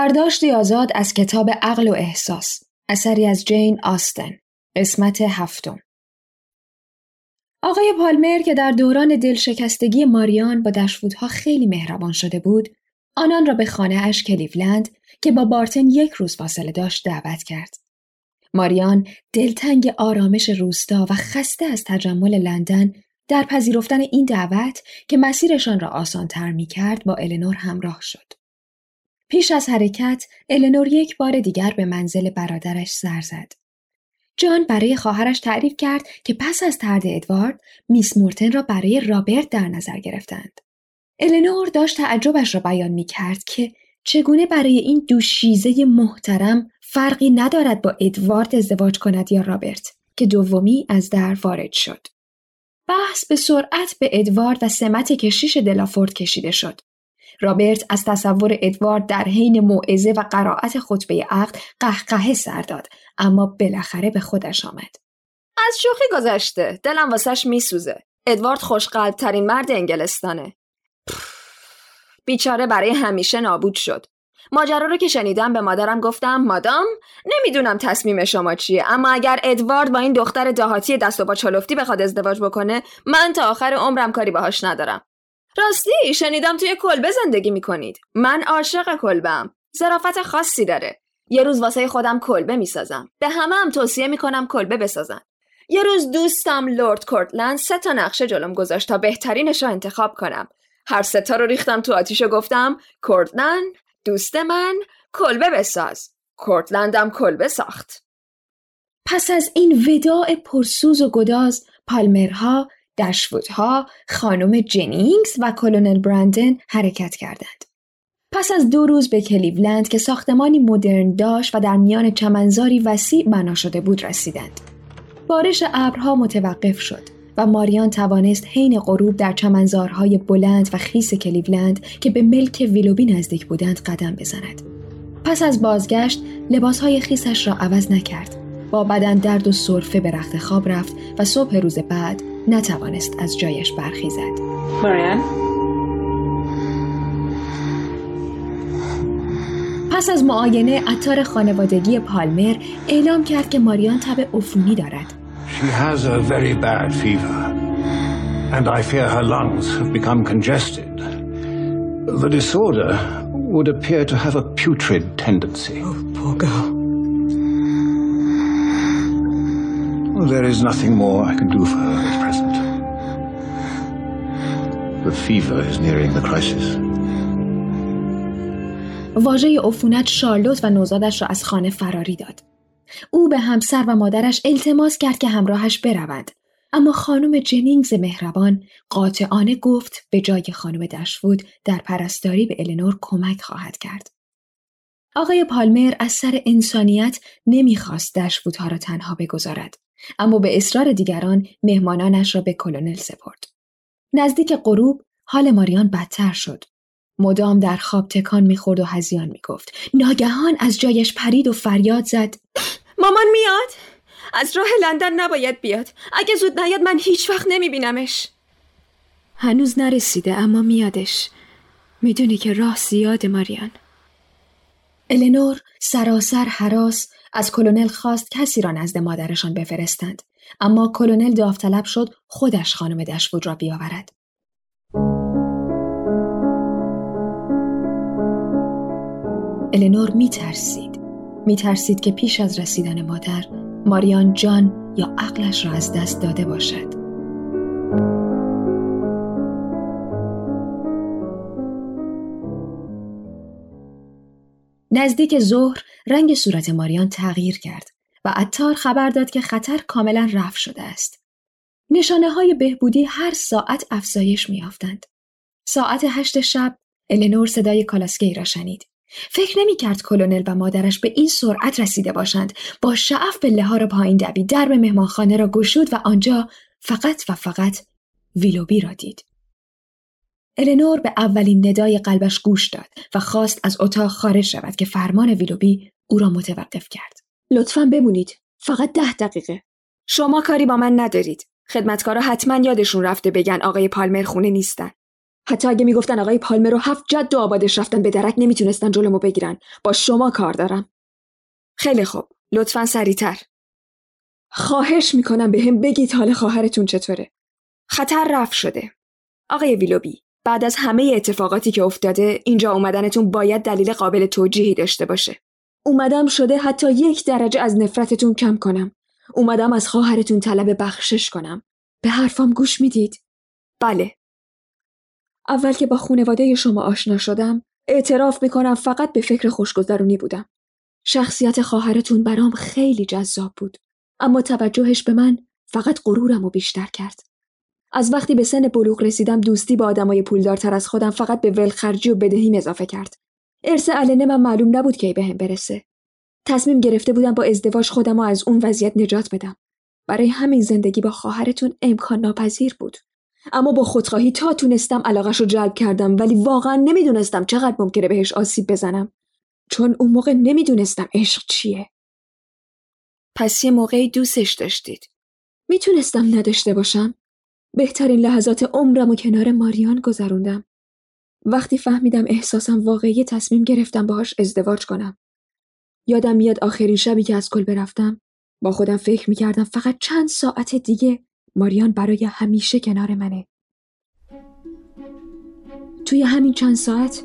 برداشتی آزاد از کتاب عقل و احساس اثری از جین آستن قسمت هفتم آقای پالمر که در دوران دلشکستگی ماریان با دشفودها خیلی مهربان شده بود آنان را به خانه اش کلیولند که با بارتن یک روز فاصله داشت دعوت کرد. ماریان دلتنگ آرامش روستا و خسته از تجمل لندن در پذیرفتن این دعوت که مسیرشان را آسانتر می کرد با النور همراه شد. پیش از حرکت النور یک بار دیگر به منزل برادرش سر زد. جان برای خواهرش تعریف کرد که پس از ترد ادوارد میس مورتن را برای رابرت در نظر گرفتند. النور داشت تعجبش را بیان می کرد که چگونه برای این دوشیزه محترم فرقی ندارد با ادوارد ازدواج کند یا رابرت که دومی از در وارد شد. بحث به سرعت به ادوارد و سمت کشیش دلافورد کشیده شد. رابرت از تصور ادوارد در حین موعظه و قرائت خطبه عقد قهقهه سر داد اما بالاخره به خودش آمد. از شوخی گذشته دلم واسش میسوزه. ادوارد خوشقلب ترین مرد انگلستانه. بیچاره برای همیشه نابود شد. ماجرا رو که شنیدم به مادرم گفتم مادام نمی‌دونم تصمیم شما چیه اما اگر ادوارد با این دختر دهاتی دست و با چالفتی بخواد ازدواج بکنه من تا آخر عمرم کاری باهاش ندارم. راستی شنیدم توی کلبه زندگی می‌کنید. من عاشق کلبم. ظرافت خاصی داره. یه روز واسه خودم کلبه می‌سازم. به همه هم توصیه می‌کنم کلبه بسازن. یه روز دوستم لورد کورتلند سه تا نقشه جلوم گذاشت تا بهترینش رو انتخاب کنم. هر سه تا رو ریختم تو آتیش و گفتم کورتلند دوست من کلبه بساز. کورتلندم کلبه ساخت. پس از این وداع پرسوز و گداز پالمرها دشفودها، خانم جنینگز و کلونل برندن حرکت کردند. پس از دو روز به کلیولند که ساختمانی مدرن داشت و در میان چمنزاری وسیع بنا شده بود رسیدند. بارش ابرها متوقف شد و ماریان توانست حین غروب در چمنزارهای بلند و خیس کلیولند که به ملک ویلوبی نزدیک بودند قدم بزند. پس از بازگشت لباسهای خیسش را عوض نکرد. با بدن درد و سرفه به رخت خواب رفت و صبح روز بعد نتوانست از جایش برخیزد. ماریان پس از معاینه اتار خانوادگی پالمر اعلام کرد که ماریان تب عفونی دارد. She has a very bad fever and I fear her lungs have become congested. The disorder would appear to have a putrid tendency. Oh, poor girl. There is nothing more I can do for her at present. The fever is nearing the crisis. واژه عفونت شارلوت و نوزادش را از خانه فراری داد. او به همسر و مادرش التماس کرد که همراهش بروند. اما خانم جنینگز مهربان قاطعانه گفت به جای خانم دشفود در پرستاری به النور کمک خواهد کرد. آقای پالمر از سر انسانیت نمی‌خواست دشفودها را تنها بگذارد. اما به اصرار دیگران مهمانانش را به کلونل سپرد. نزدیک غروب حال ماریان بدتر شد. مدام در خواب تکان می‌خورد و هزیان می‌گفت. ناگهان از جایش پرید و فریاد زد. مامان میاد؟ از راه لندن نباید بیاد. اگه زود نیاد من هیچ وقت نمیبینمش. هنوز نرسیده اما میادش. می‌دونی که راه زیاده ماریان. النور سراسر حراس از کلونل خواست کسی را نزد مادرشان بفرستند اما کلونل داوطلب شد خودش خانم دشفود را بیاورد النور می ترسید. می ترسید که پیش از رسیدن مادر ماریان جان یا عقلش را از دست داده باشد. نزدیک ظهر رنگ صورت ماریان تغییر کرد. و عطار خبر داد که خطر کاملا رفع شده است. نشانه های بهبودی هر ساعت افزایش میافتند. ساعت هشت شب النور صدای کالاسکی را شنید. فکر نمی کرد کلونل و مادرش به این سرعت رسیده باشند. با شعف به را پایین دوید درب مهمانخانه را گشود و آنجا فقط و فقط ویلوبی را دید. النور به اولین ندای قلبش گوش داد و خواست از اتاق خارج شود که فرمان ویلوبی او را متوقف کرد. لطفا بمونید. فقط ده دقیقه. شما کاری با من ندارید. خدمتکارا حتما یادشون رفته بگن آقای پالمر خونه نیستن. حتی اگه می‌گفتن آقای پالمر رو هفت جد و آبادش رفتن به درک نمی‌تونستن جلومو بگیرن. با شما کار دارم. خیلی خوب. لطفا سریعتر. خواهش می‌کنم به هم بگید حال خواهرتون چطوره. خطر رفت شده. آقای ویلوبی بعد از همه اتفاقاتی که افتاده اینجا اومدنتون باید دلیل قابل توجیهی داشته باشه. اومدم شده حتی یک درجه از نفرتتون کم کنم. اومدم از خواهرتون طلب بخشش کنم. به حرفام گوش می‌دید؟ بله. اول که با خونواده شما آشنا شدم، اعتراف می‌کنم فقط به فکر خوشگذرونی بودم. شخصیت خواهرتون برام خیلی جذاب بود. اما توجهش به من فقط غرورم رو بیشتر کرد. از وقتی به سن بلوغ رسیدم دوستی با آدمای پولدارتر از خودم فقط به ولخرجی و بدهیم اضافه کرد. ارث علنه من معلوم نبود کی بهم به برسه. تصمیم گرفته بودم با ازدواج خودم رو از اون وضعیت نجات بدم. برای همین زندگی با خواهرتون امکان ناپذیر بود. اما با خودخواهی تا تونستم علاقش رو جلب کردم ولی واقعا نمی‌دونستم چقدر ممکنه بهش آسیب بزنم. چون اون موقع نمی‌دونستم عشق چیه. پس یه موقعی دوستش داشتید. می‌تونستم نداشته باشم. بهترین لحظات عمرم و کنار ماریان گذروندم. وقتی فهمیدم احساسم واقعی تصمیم گرفتم باهاش ازدواج کنم. یادم میاد آخرین شبی که از کل برفتم با خودم فکر می‌کردم فقط چند ساعت دیگه ماریان برای همیشه کنار منه. توی همین چند ساعت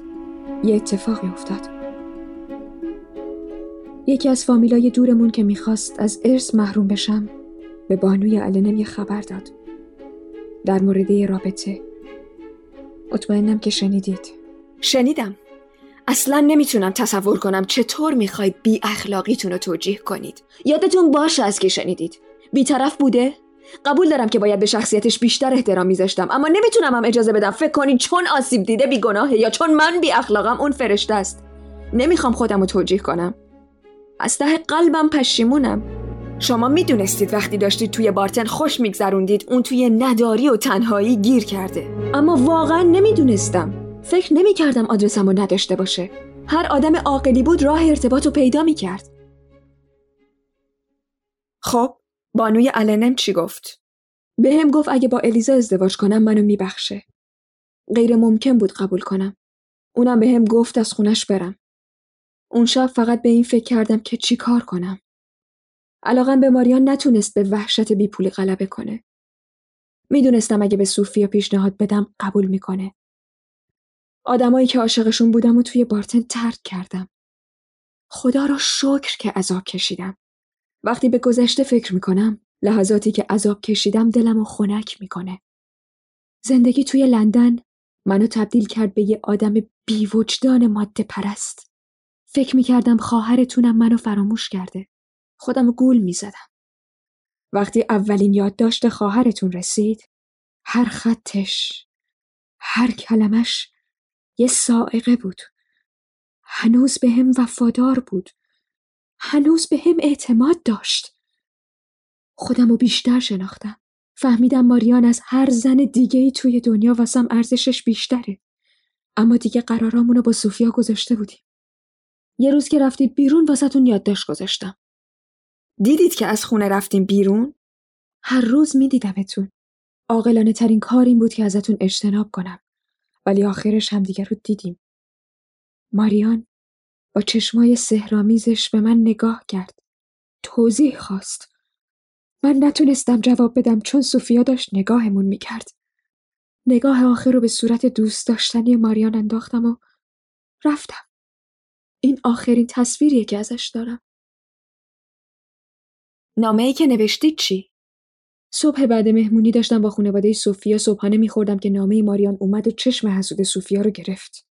یه اتفاقی افتاد. یکی از فامیلای دورمون که می‌خواست از ارث محروم بشم به بانوی علنم یه خبر داد. در مورد رابطه. مطمئنم که شنیدید. شنیدم. اصلا نمی‌تونم تصور کنم چطور می‌خواید بی اخلاقیتون رو توجیه کنید. یادتون باشه از که شنیدید. بیطرف بوده؟ قبول دارم که باید به شخصیتش بیشتر احترام میذاشتم اما نمی‌تونم هم اجازه بدم فکر کنید چون آسیب دیده بیگناهه یا چون من بی اخلاقم اون فرشته است. نمی‌خوام خودم رو توجیه کنم. از ته قلبم پشیمونم. شما می‌دونستید وقتی داشتید توی بارتن خوش میگذروندید اون توی نداری و تنهایی گیر کرده. اما واقعا نمی‌دونستم. فکر نمی‌کردم آدرسم رو نداشته باشه. هر آدم عاقلی بود راه ارتباط رو پیدا می‌کرد. خب بانوی النم چی گفت؟ به هم گفت اگه با الیزا ازدواج کنم منو میبخشه. غیر ممکن بود قبول کنم. اونم به هم گفت از خونش برم. اون شب فقط به این فکر کردم که چی کار کنم. علاقم به ماریان نتونست به وحشت بیپولی غلبه کنه. می‌دونستم اگه به سوفیا پیشنهاد بدم قبول می‌کنه. آدمایی که عاشقشون بودم و توی بارتن ترک کردم. خدا رو شکر که عذاب کشیدم. وقتی به گذشته فکر می‌کنم لحظاتی که عذاب کشیدم دلم رو خنک می‌کنه. زندگی توی لندن منو تبدیل کرد به یه آدم بیوجدان ماده پرست. فکر می‌کردم خواهرتونم منو فراموش کرده. خودم گول می زدم. وقتی اولین یادداشت خواهرتون رسید هر خطش هر کلمش یه سائقه بود. هنوز به هم وفادار بود. هنوز به هم اعتماد داشت. خودم رو بیشتر شناختم. فهمیدم ماریان از هر زن دیگه ای توی دنیا واسم ارزشش بیشتره. اما دیگه قرارامونو با سوفیا گذاشته بودیم. یه روز که رفتید بیرون واسهتون یادداشت گذاشتم. دیدید که از خونه رفتیم بیرون؟ هر روز میدیدمتون. عاقلانه ترین کار این بود که ازتون اجتناب کنم. ولی آخرش همدیگر رو دیدیم. ماریان با چشمای سهرامیزش به من نگاه کرد. توضیح خواست. من نتونستم جواب بدم چون سوفیا داشت نگاهمون می‌کرد. نگاه آخر رو به صورت دوست داشتنی ماریان انداختم و رفتم. این آخرین تصویریه که ازش دارم. نامه ای که نوشتید چی؟ صبح بعد مهمونی داشتم با خانواده سوفیا صبحانه میخوردم که نامه ماریان اومد و چشم حسود سوفیا رو گرفت.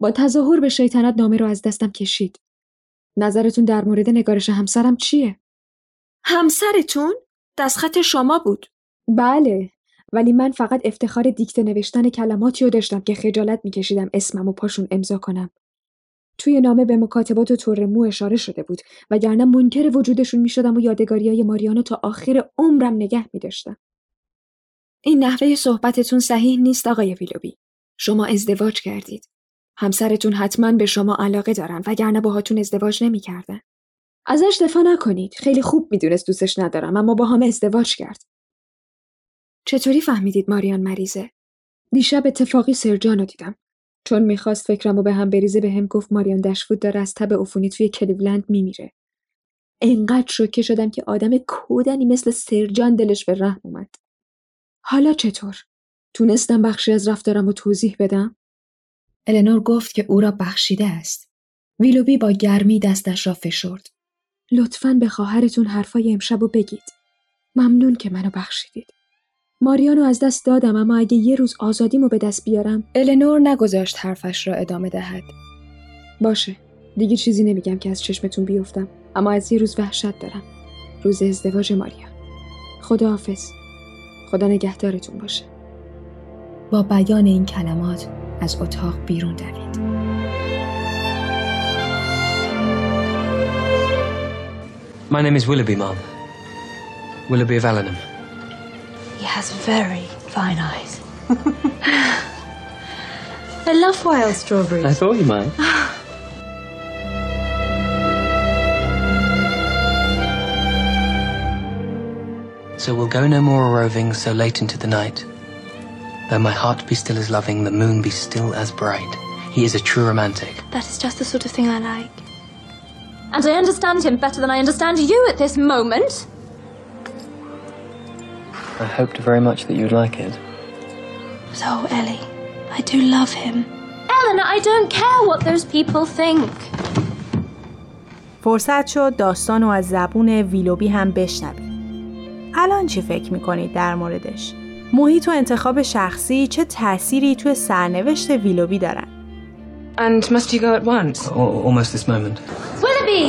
با تظاهر به شیطنت نامه رو از دستم کشید. نظرتون در مورد نگارش همسرم چیه؟ همسرتون؟ دستخط شما بود. بله ولی من فقط افتخار دیکته نوشتن کلماتی رو داشتم که خجالت میکشیدم اسمم و پاشون امضا کنم. توی نامه به مکاتبات و طور مو اشاره شده بود وگرنه منکر وجودشون می‌شدم و یادگاری های ماریانو تا آخر عمرم نگه میداشتم. این نحوه صحبتتون صحیح نیست آقای ویلوبی. شما ازدواج کردید. همسرتون حتما به شما علاقه دارن وگرنه باهاتون ازدواج نمی‌کردن. ازش دفاع نکنید. خیلی خوب می‌دونست دوستش ندارم اما با همه ازدواج کرد. چطوری فهمیدید ماریان مریضه؟ دیشب اتفاقی سرجانو دیدم. چون می‌خواست فکرم و به هم بریزه به هم گفت ماریان دشفود داره از تب عفونی توی کلیولند میمیره. انقدر شوکه شدم که آدم کودنی مثل سرجان دلش به رحم اومد. حالا چطور؟ تونستم بخشی از رفتارم رو توضیح بدم؟ النور گفت که او را بخشیده است. ویلوبی با گرمی دستش را فشرد. لطفا به خواهرتون حرفای امشب رو بگید. ممنون که منو بخشیدید. ماریانو از دست دادم اما اگه یه روز آزادیمو به دست بیارم النور نگذاشت حرفش را ادامه دهد. باشه دیگه چیزی نمیگم که از چشمتون بیفتم اما از یه روز وحشت دارم روز ازدواج ماریا خدا حافظ خدا نگهدارتون باشه با بیان این کلمات از اتاق بیرون دوید. My name is Willoughby, Mom. Willoughby of Allenham. He has very fine eyes. I love wild strawberries. I thought you might. so we'll go no more a roving so late into the night. Though my heart be still as loving, the moon be still as bright. He is a true romantic. That is just the sort of thing I like. And I understand him better than I understand you at this moment. I hoped very much that you'd like it. So, Ellie, I do love him. Eleanor, I don't care what those people think. فرصت شد داستان رو از زبون ویلوبی هم بشنوید. الان چی فکر می‌کنید در موردش؟ محیط و انتخاب شخصی چه تأثیری توی سرنوشت ویلوبی دارن؟ And must you go at once? Al- almost this moment. Willoughby!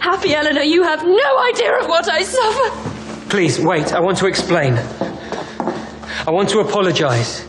Happy Eleanor, you have no idea of what I suffer. Please, wait. I want to explain. I want to apologize.